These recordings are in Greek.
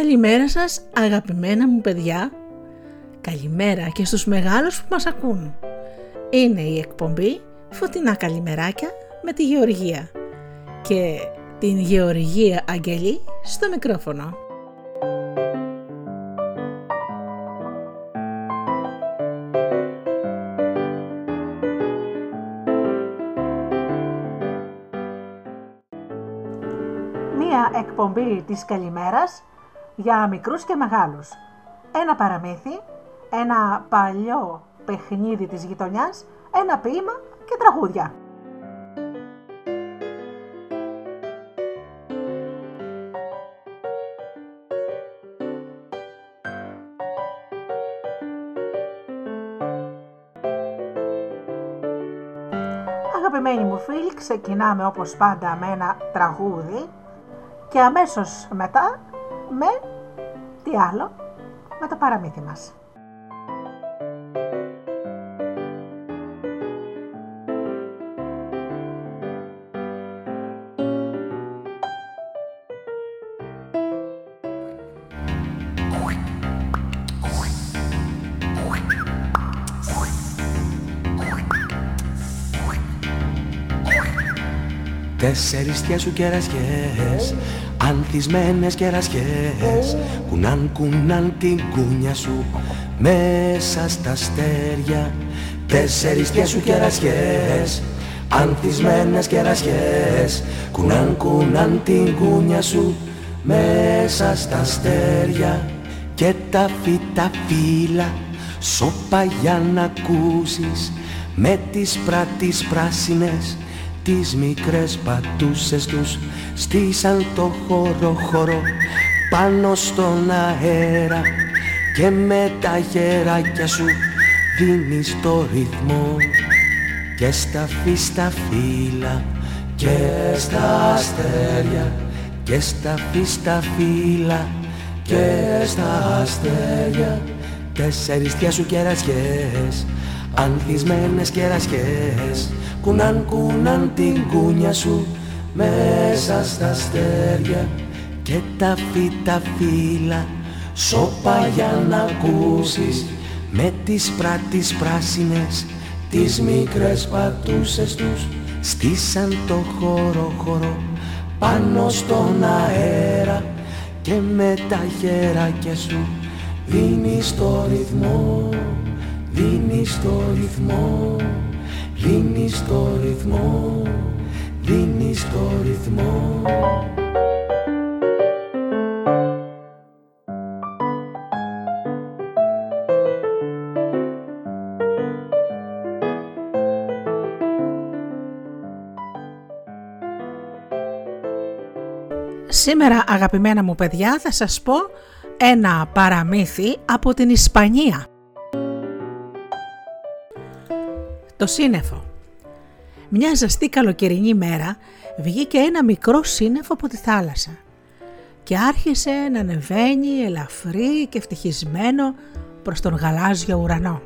Καλημέρα σας αγαπημένα μου παιδιά. Καλημέρα και στους μεγάλους που μας ακούν. Είναι η εκπομπή Φωτεινά Καλημεράκια με τη Γεωργία και την Γεωργία Αγγελή στο μικρόφωνο. Μία εκπομπή της καλημέρας για μικρούς και μεγάλους. Ένα παραμύθι, ένα παλιό παιχνίδι της γειτονιάς, ένα ποίημα και τραγούδια. Αγαπημένοι μου φίλοι, ξεκινάμε όπως πάντα με ένα τραγούδι και αμέσως μετά με τι άλλο, με το παραμύθι μας. Τέσσερις σου κερασιές Ανθισμένες κερασιές Κουνάν κουνάν την κούνια σου Μέσα στα αστέρια. Τέσσερις σου κερασιές Ανθισμένες κερασιές Κουνάν κουνάν την κούνια σου Μέσα στα αστέρια. Και τα φύτα φύλλα Σώπα για να ακούσεις Με τις πράτης πράσινες Τις μικρές πατούσες τους στήσαν το χώρο χώρο πάνω στον αέρα. Και με τα χεράκια σου δίνεις το ρυθμό. Και στα φύστα φύλλα και στα αστέρια. Και στα φύστα φύλλα και στα αστέρια. Τέσσερις σου κερασιές ανθισμένες κερασιές κουνάν κουνάν την κούνια σου μέσα στα αστέρια και τα φύτα φύλλα σώπα για να ακούσεις με τις πράτης πράσινες τις μικρές πατούσες τους στήσαν το χώρο χώρο πάνω στον αέρα και με τα χεράκια σου δίνεις το ρυθμό δίνεις το ρυθμό δίνεις το ρυθμό δίνεις το ρυθμό Σήμερα αγαπημένα μου παιδιά θα σας πω ένα παραμύθι από την Ισπανία. Το σύννεφο μια ζεστή καλοκαιρινή μέρα βγήκε ένα μικρό σύννεφο από τη θάλασσα και άρχισε να ανεβαίνει ελαφρύ και ευτυχισμένο προς τον γαλάζιο ουρανό.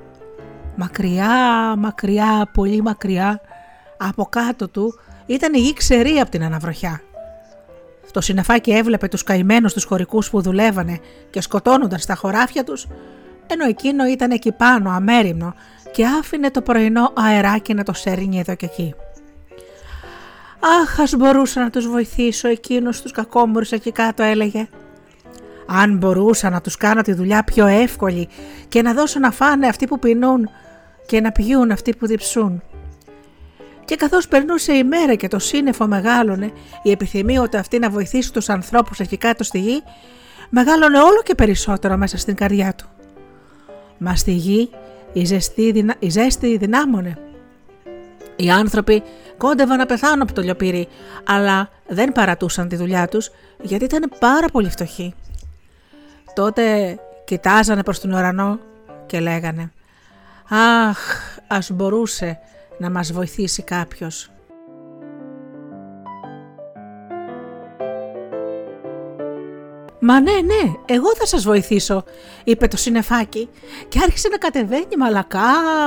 Μακριά, μακριά, πολύ μακριά, από κάτω του ήταν η γη ξερή από την αναβροχιά. Το συννεφάκι έβλεπε τους καημένους τους χωρικούς που δουλεύανε και σκοτώνονταν στα χωράφια τους, ενώ εκείνο ήταν εκεί πάνω αμέριμνο και άφηνε το πρωινό αεράκι να το σέρνει εδώ και εκεί. «Αχ, ας μπορούσα να τους βοηθήσω εκείνους τους κακόμουρους εκεί κάτω» έλεγε. «Αν μπορούσα να τους κάνω τη δουλειά πιο εύκολη και να δώσω να φάνε αυτοί που πεινούν και να πιούν αυτοί που διψούν». Και καθώς περνούσε η μέρα και το σύννεφο μεγάλωνε, η επιθυμία ότι αυτή να βοηθήσει τους ανθρώπους εκεί κάτω στη γη, μεγάλωνε όλο και περισσότερο μέσα στην καρδιά του. Μα στη γη η ζέστη, η ζέστη δυνάμωνε. Οι άνθρωποι κόντευαν να πεθάνουν από το λιοπύρι, αλλά δεν παρατούσαν τη δουλειά τους γιατί ήταν πάρα πολύ φτωχοί. Τότε κοιτάζανε προς τον ουρανό και λέγανε «Αχ, ας μπορούσε να μας βοηθήσει κάποιος». «Μα ναι, ναι, εγώ θα σας βοηθήσω», είπε το συνεφάκι και άρχισε να κατεβαίνει μαλακά,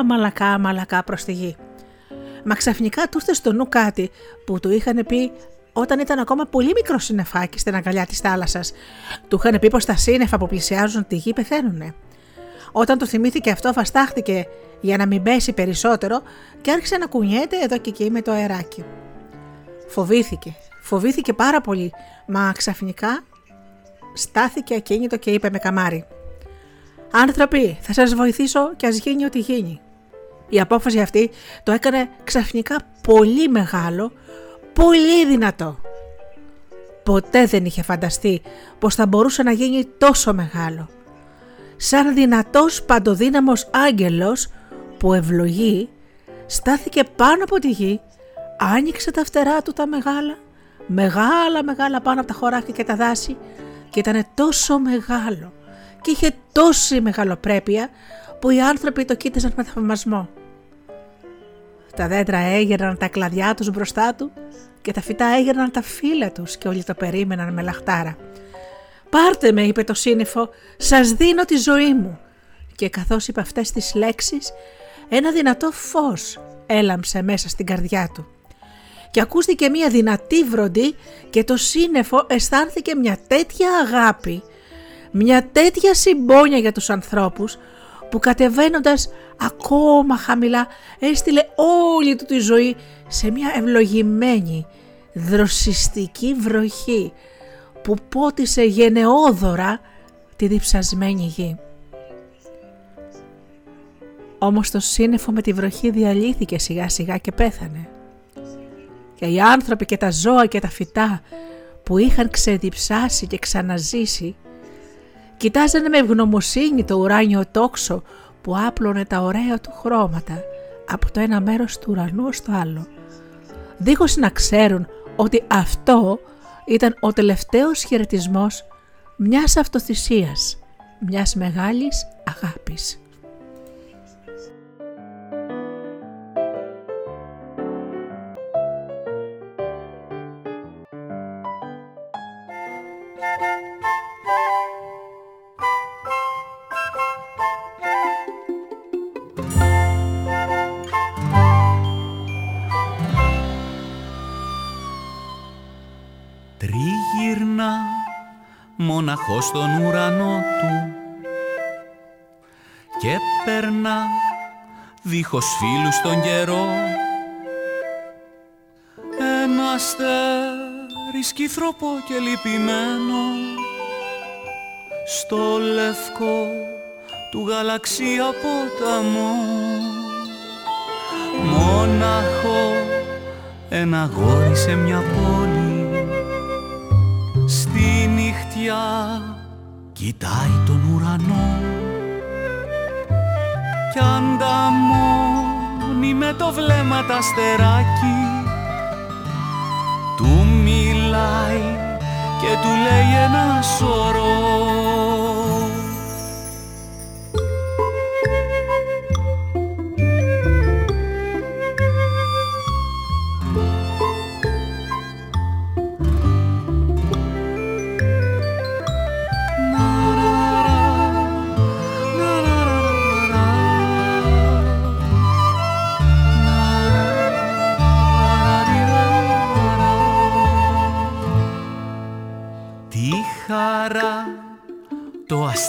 μαλακά, μαλακά προς τη γη. Μα ξαφνικά του στο νου κάτι που του είχαν πει όταν ήταν ακόμα πολύ μικρό συννεφάκι στην αγκαλιά της θάλασσας. Του είχαν πει πως τα σύννεφα που πλησιάζουν τη γη πεθαίνουνε. Όταν το θυμήθηκε αυτό, βαστάχτηκε για να μην πέσει περισσότερο και άρχισε να κουνιέται εδώ και εκεί με το αεράκι. Φοβήθηκε, φοβήθηκε πάρα πολύ, μα ξαφνικά στάθηκε ακίνητο και είπε με καμάρι «Άνθρωποι, θα σας βοηθήσω και ας γίνει ό,τι γίνει». Η απόφαση αυτή το έκανε ξαφνικά πολύ μεγάλο, πολύ δυνατό. Ποτέ δεν είχε φανταστεί πως θα μπορούσε να γίνει τόσο μεγάλο. Σαν δυνατός παντοδύναμος άγγελος που ευλογεί, στάθηκε πάνω από τη γη, άνοιξε τα φτερά του τα μεγάλα, μεγάλα μεγάλα πάνω από τα χωράφια και τα δάση και ήταν τόσο μεγάλο και είχε τόση μεγαλοπρέπεια που οι άνθρωποι το κοίταζαν με θαυμασμό. Τα δέντρα έγερναν τα κλαδιά τους μπροστά του και τα φυτά έγερναν τα φύλλα τους και όλοι το περίμεναν με λαχτάρα. «Πάρτε με», είπε το σύννεφο, «σας δίνω τη ζωή μου». Και καθώς είπε αυτές τις λέξεις, ένα δυνατό φως έλαμψε μέσα στην καρδιά του. Και ακούστηκε μια δυνατή βροντή και το σύννεφο αισθάνθηκε μια τέτοια αγάπη, μια τέτοια συμπόνια για τους ανθρώπους που κατεβαίνοντας ακόμα χαμηλά έστειλε όλη του τη ζωή σε μια ευλογημένη, δροσιστική βροχή που πότισε γενναιόδωρα τη διψασμένη γη. Όμως το σύννεφο με τη βροχή διαλύθηκε σιγά σιγά και πέθανε. Και οι άνθρωποι και τα ζώα και τα φυτά που είχαν ξεδιψάσει και ξαναζήσει κοιτάζανε με ευγνωμοσύνη το ουράνιο τόξο που άπλωνε τα ωραία του χρώματα από το ένα μέρος του ουρανού στο άλλο, δίχως να ξέρουν ότι αυτό ήταν ο τελευταίος χαιρετισμός μιας αυτοθυσίας, μιας μεγάλης αγάπης. Μοναχός στον ουρανό του. Και περνά δίχως φίλους στον καιρό. Ένα αστέρι σκυθροπό και λυπημένο στο λευκό του γαλαξία ποταμό. Μόναχο ένα γόρι σε μια πόλη κοιτάει τον ουρανό. Κι ανταμώνει με το βλέμμα τα στεράκι του μιλάει και του λέει ένα σωρό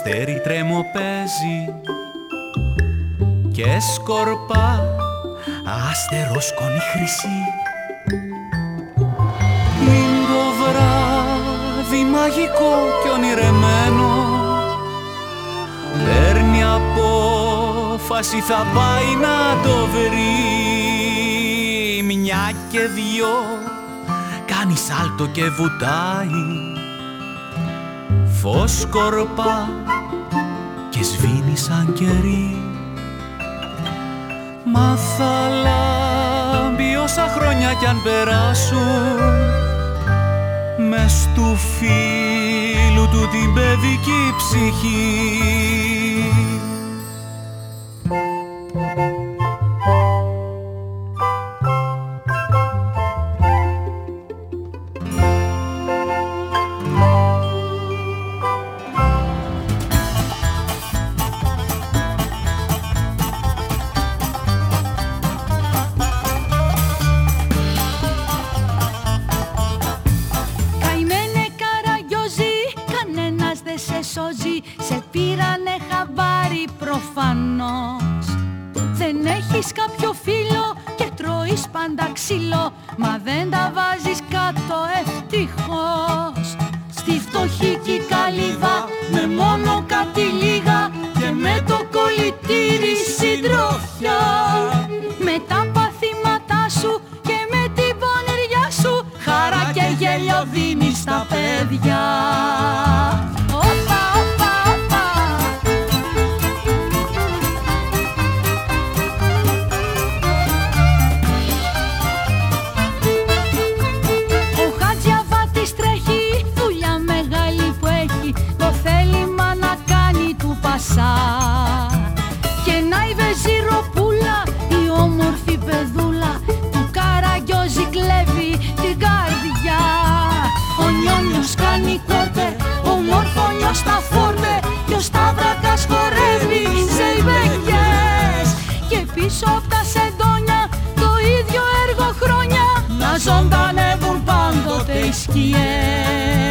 αστέρι τρέμο παίζει και σκορπά. Άστερο σκόνη χρυσή. Είναι το βράδυ μαγικό και ονειρεμένο. Παίρνει απόφαση θα πάει να το βρει. Μια και δυο κάνει σάλτο και βουτάει φως σκορπά και σβήνει σαν κερί. Μα θα λάμπει όσα χρόνια κι αν περάσουν. Μες του φίλου του την παιδική ψυχή σώζει Σε πήρανε χαμπάρι προφανώς. Δεν έχεις κάποιο φίλο και τρώεις πάντα ξύλο Μα δεν τα βάζεις κάτω ευτυχώς. Στη φτωχική καλύβα με μόνο κάτι λίγα Και με το κολλητήρι συντροφιά. Με τα παθήματά σου και με την πονηριά σου Χαρά και γέλιο δίνεις στα παιδιά πάντοτε οι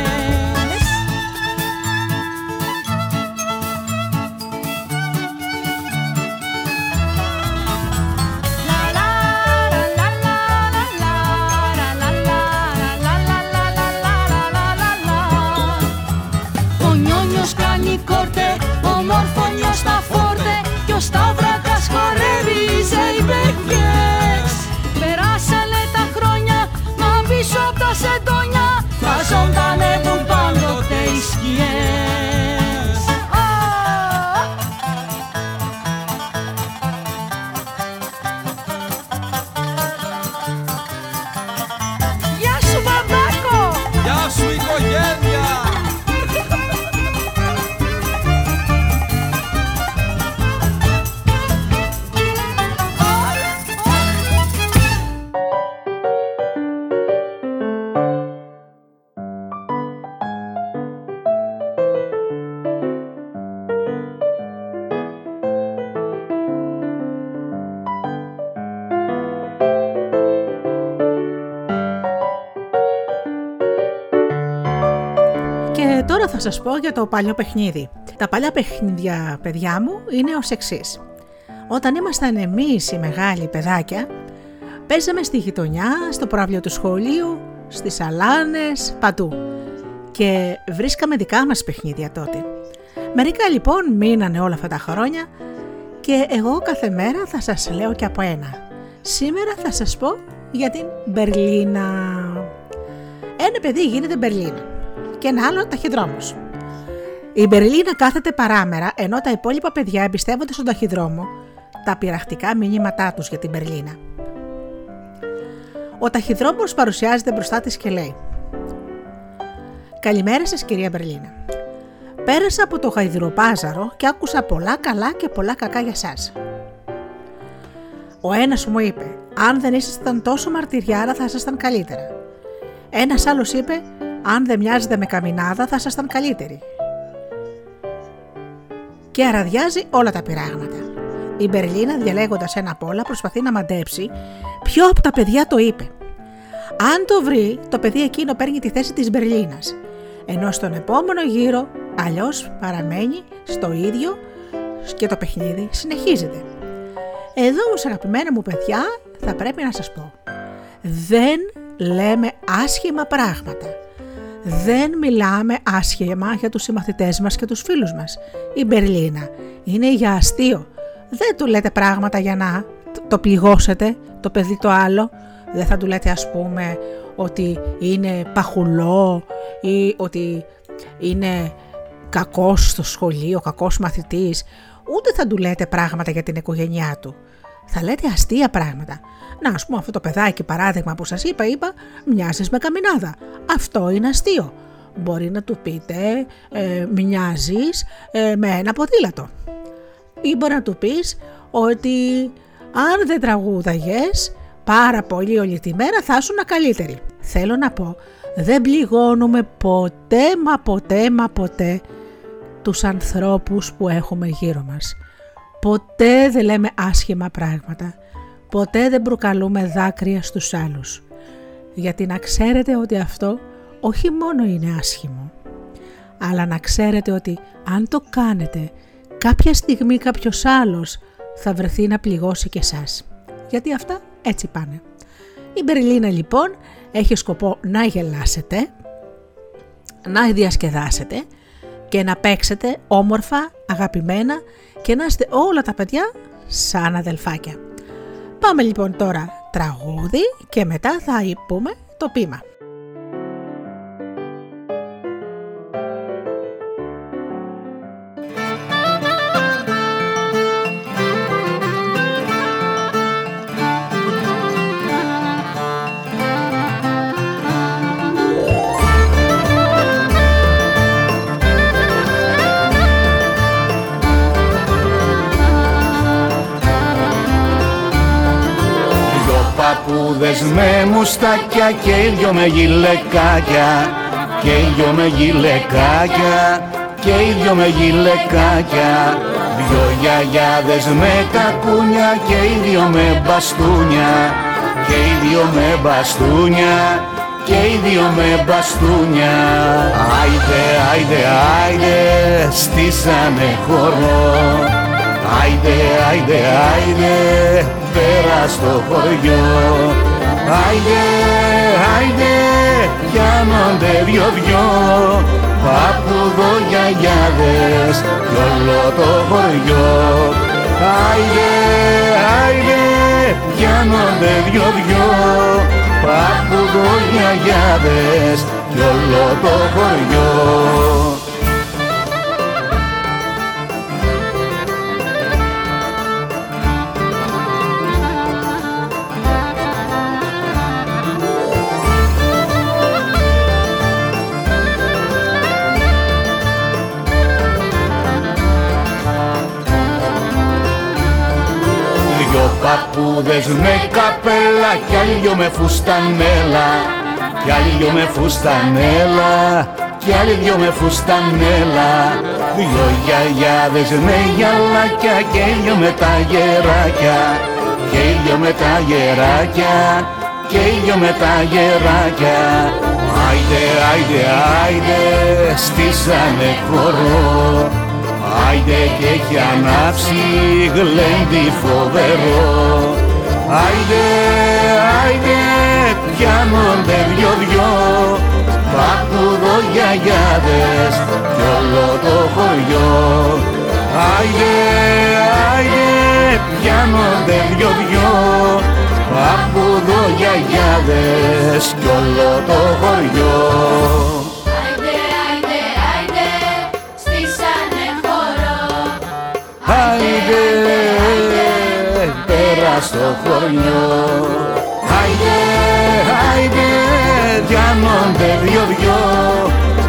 σας πω για το παλιό παιχνίδι. Τα παλιά παιχνίδια, παιδιά μου, είναι ως εξής. Όταν ήμασταν εμείς οι μεγάλοι παιδάκια, παίζαμε στη γειτονιά, στο πρόβλιο του σχολείου, στις αλάνες, πατού. Και βρίσκαμε δικά μας παιχνίδια τότε. Μερικά λοιπόν μείνανε όλα αυτά τα χρόνια και εγώ κάθε μέρα θα σας λέω και από ένα. Σήμερα θα σας πω για την Μπερλίνα. Ένα παιδί γίνεται Μπερλίνα και ένα άλλο ταχυδρόμος. Η Μπερλίνα κάθεται παράμερα ενώ τα υπόλοιπα παιδιά εμπιστεύονται στον ταχυδρόμο τα πειραχτικά μηνύματά τους για την Μπερλίνα. Ο ταχυδρόμος παρουσιάζεται μπροστά της και λέει: Καλημέρα σας, κυρία Μπερλίνα. Πέρασα από το γαϊδουροπάζαρο και άκουσα πολλά καλά και πολλά κακά για σας. Ο ένας μου είπε, αν δεν ήσασταν τόσο μαρτυριάρα θα ήσασταν καλύτερα. Ένας άλλος είπε, αν δεν μοιάζετε με καμινάδα θα ήσασταν καλύτεροι. Και αραδιάζει όλα τα πειράγματα. Η Μπερλίνα διαλέγοντας ένα από όλα προσπαθεί να μαντέψει ποιο από τα παιδιά το είπε. Αν το βρει, το παιδί εκείνο παίρνει τη θέση της Μπερλίνας, ενώ στον επόμενο γύρο αλλιώς παραμένει στο ίδιο και το παιχνίδι συνεχίζεται. Εδώ όμως αγαπημένα μου παιδιά θα πρέπει να σας πω δεν λέμε άσχημα πράγματα δεν μιλάμε άσχημα για τους συμμαθητές μας και τους φίλους μας. Η Μπερλίνα είναι για αστείο. Δεν του λέτε πράγματα για να το πληγώσετε, το παιδί το άλλο. Δεν θα του λέτε ας πούμε ότι είναι παχουλό ή ότι είναι κακός στο σχολείο, κακός μαθητής. Ούτε θα του λέτε πράγματα για την οικογένειά του. Θα λέτε αστεία πράγματα. Να, ας πούμε, αυτό το παιδάκι παράδειγμα που σας είπα, είπα, μοιάζεις με καμινάδα. Αυτό είναι αστείο. Μπορεί να του πείτε, ε, μοιάζεις ε, με ένα ποδήλατο. Ή μπορεί να του πεις ότι αν δεν τραγούδαγες πάρα πολύ όλη τη μέρα θα ήσουν καλύτερη. Θέλω να πω, δεν πληγώνουμε ποτέ μα ποτέ μα ποτέ τους ανθρώπους που έχουμε γύρω μας. Ποτέ δεν λέμε άσχημα πράγματα. Ποτέ δεν προκαλούμε δάκρυα στους άλλους. Γιατί να ξέρετε ότι αυτό όχι μόνο είναι άσχημο, Αλλά να ξέρετε ότι αν το κάνετε, κάποια στιγμή κάποιος άλλος θα βρεθεί να πληγώσει και εσάς. Γιατί αυτά έτσι πάνε. Η Μπερλίνα λοιπόν έχει σκοπό να γελάσετε, να διασκεδάσετε και να παίξετε όμορφα, αγαπημένα και να είστε όλα τα παιδιά σαν αδελφάκια. Πάμε λοιπόν τώρα τραγούδι και μετά θα πούμε το πείμα. Παππούδες με μουστάκια και ήλιο με γυλεκάκια και ήλιο με γυλεκάκια και ήλιο με γυλεκάκια Δυο γιαγιάδες με κακούνια και ίδιο με μπαστούνια και ίδιο με μπαστούνια και ίδιο με μπαστούνια. Άιντε, άιντε, άιντε, στήσανε χώρο. Άιντε, άιντε, άιντε, πέρα στο χωριό Άιντε, άιντε, πιάνονται δυο-δυο Παππουδογιαγιάδες κι όλο το χωριό. Άιντε, άιντε, πιάνονται δυο-δυο Παππουδογιαγιάδες κι όλο το χωριό παππούδες με καπέλα κι άλλο με φουστανέλα. Κι άλλο με φουστανέλα κι άλλοι δυο με φουστανέλα. Δυο γιαγιάδες με γυαλάκια και ήλιο με τα γεράκια. Και ήλιο με τα γεράκια και ήλιο με τα γεράκια. Άιντε, άιντε, άιντε, στήσανε χορό Άιντε και έχει ανάψει γλέντι φοβερό. Άιντε, άιντε, πιάνονται δυο-δυο Παππουδογιαγιάδες κι όλο το χωριό. Άιντε, άιντε, πιάνονται δυο-δυο Παππουδογιαγιάδες κι όλο το χωριό στο χωριό. Άιντε, άιντε, διάνονται δυο-δυο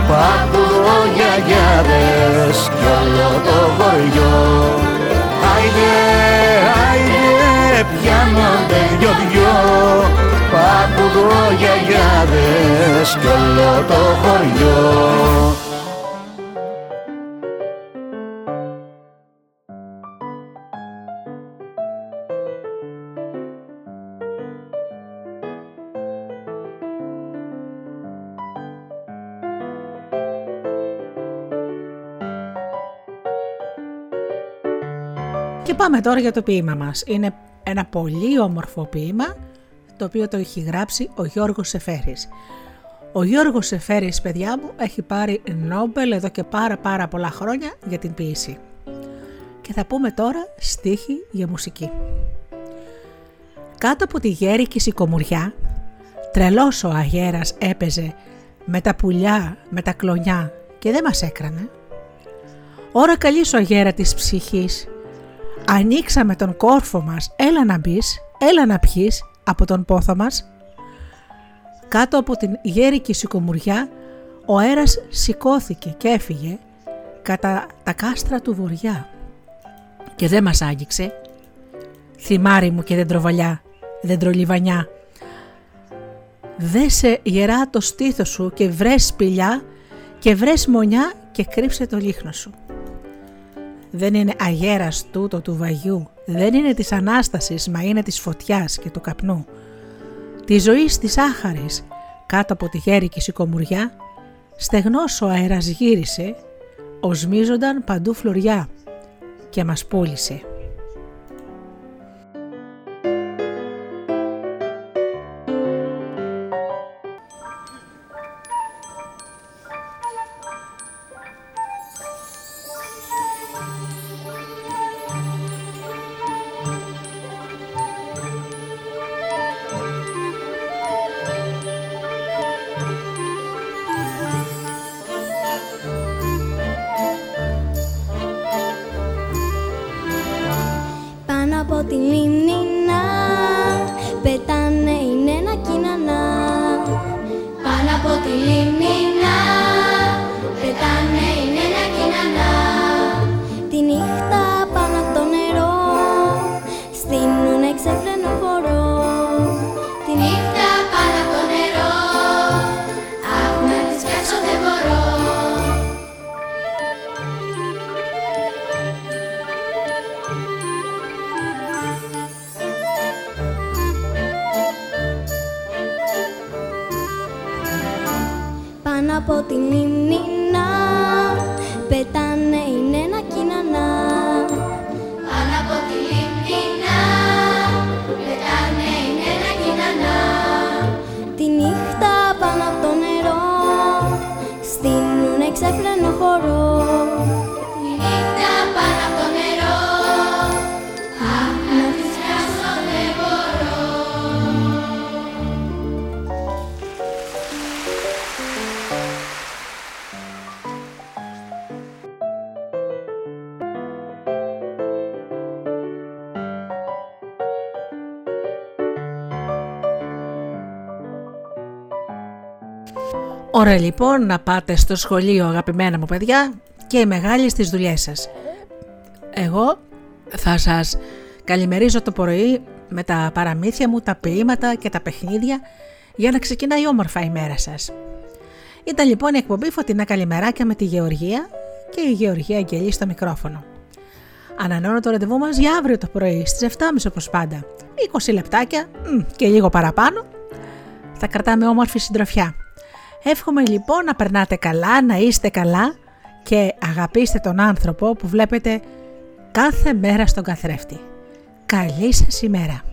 Παππουδογιαγιάδες κι όλο το χωριό. Άιντε, άιντε, πιάνονται δυο-δυο Παππουδογιαγιάδες κι όλο το χωριό πάμε τώρα για το ποίημα μας. Είναι ένα πολύ όμορφο ποίημα, το οποίο το έχει γράψει ο Γιώργος Σεφέρης. Ο Γιώργος Σεφέρης, παιδιά μου, έχει πάρει Νόμπελ εδώ και πάρα πάρα πολλά χρόνια για την ποίηση. Και θα πούμε τώρα στίχη για μουσική. Κάτω από τη γέρικη σικομουριά, τρελός ο αγέρας έπαιζε με τα πουλιά, με τα κλονιά και δεν μας έκρανε. Ώρα καλής ο αγέρα της ψυχής ανοίξαμε τον κόρφο μας, έλα να μπεις, έλα να πιείς από τον πόθο μας. Κάτω από την γέρικη σικομουριά ο αέρας σηκώθηκε και έφυγε κατά τα κάστρα του βοριά και δεν μας άγγιξε. Θυμάρι μου και δεντροβαλιά, δεντρολιβανιά. Δέσε γερά το στήθος σου και βρες σπηλιά και βρες μονιά και κρύψε το λίχνος σου δεν είναι αγέρας τούτο του βαγιού, δεν είναι της Ανάστασης, μα είναι της φωτιάς και του καπνού. Τη ζωή της άχαρης, κάτω από τη γέρικη σικομουριά, Στεγνός ο αέρας γύρισε, οσμίζονταν παντού φλουριά και μας πούλησε. Ωραία λοιπόν να πάτε στο σχολείο αγαπημένα μου παιδιά και οι μεγάλοι στις δουλειές σας. Εγώ θα σας καλημερίζω το πρωί με τα παραμύθια μου, τα ποίηματα και τα παιχνίδια για να ξεκινάει όμορφα η μέρα σας. Ήταν λοιπόν η εκπομπή Φωτεινά Καλημεράκια με τη Γεωργία και η Γεωργία Αγγελή στο μικρόφωνο. Ανανώνω το ραντεβού μας για αύριο το πρωί στις 7.30 όπως πάντα. 20 λεπτάκια και λίγο παραπάνω θα κρατάμε όμορφη συντροφιά. Εύχομαι λοιπόν να περνάτε καλά, να είστε καλά και αγαπήστε τον άνθρωπο που βλέπετε κάθε μέρα στον καθρέφτη. Καλή σας ημέρα!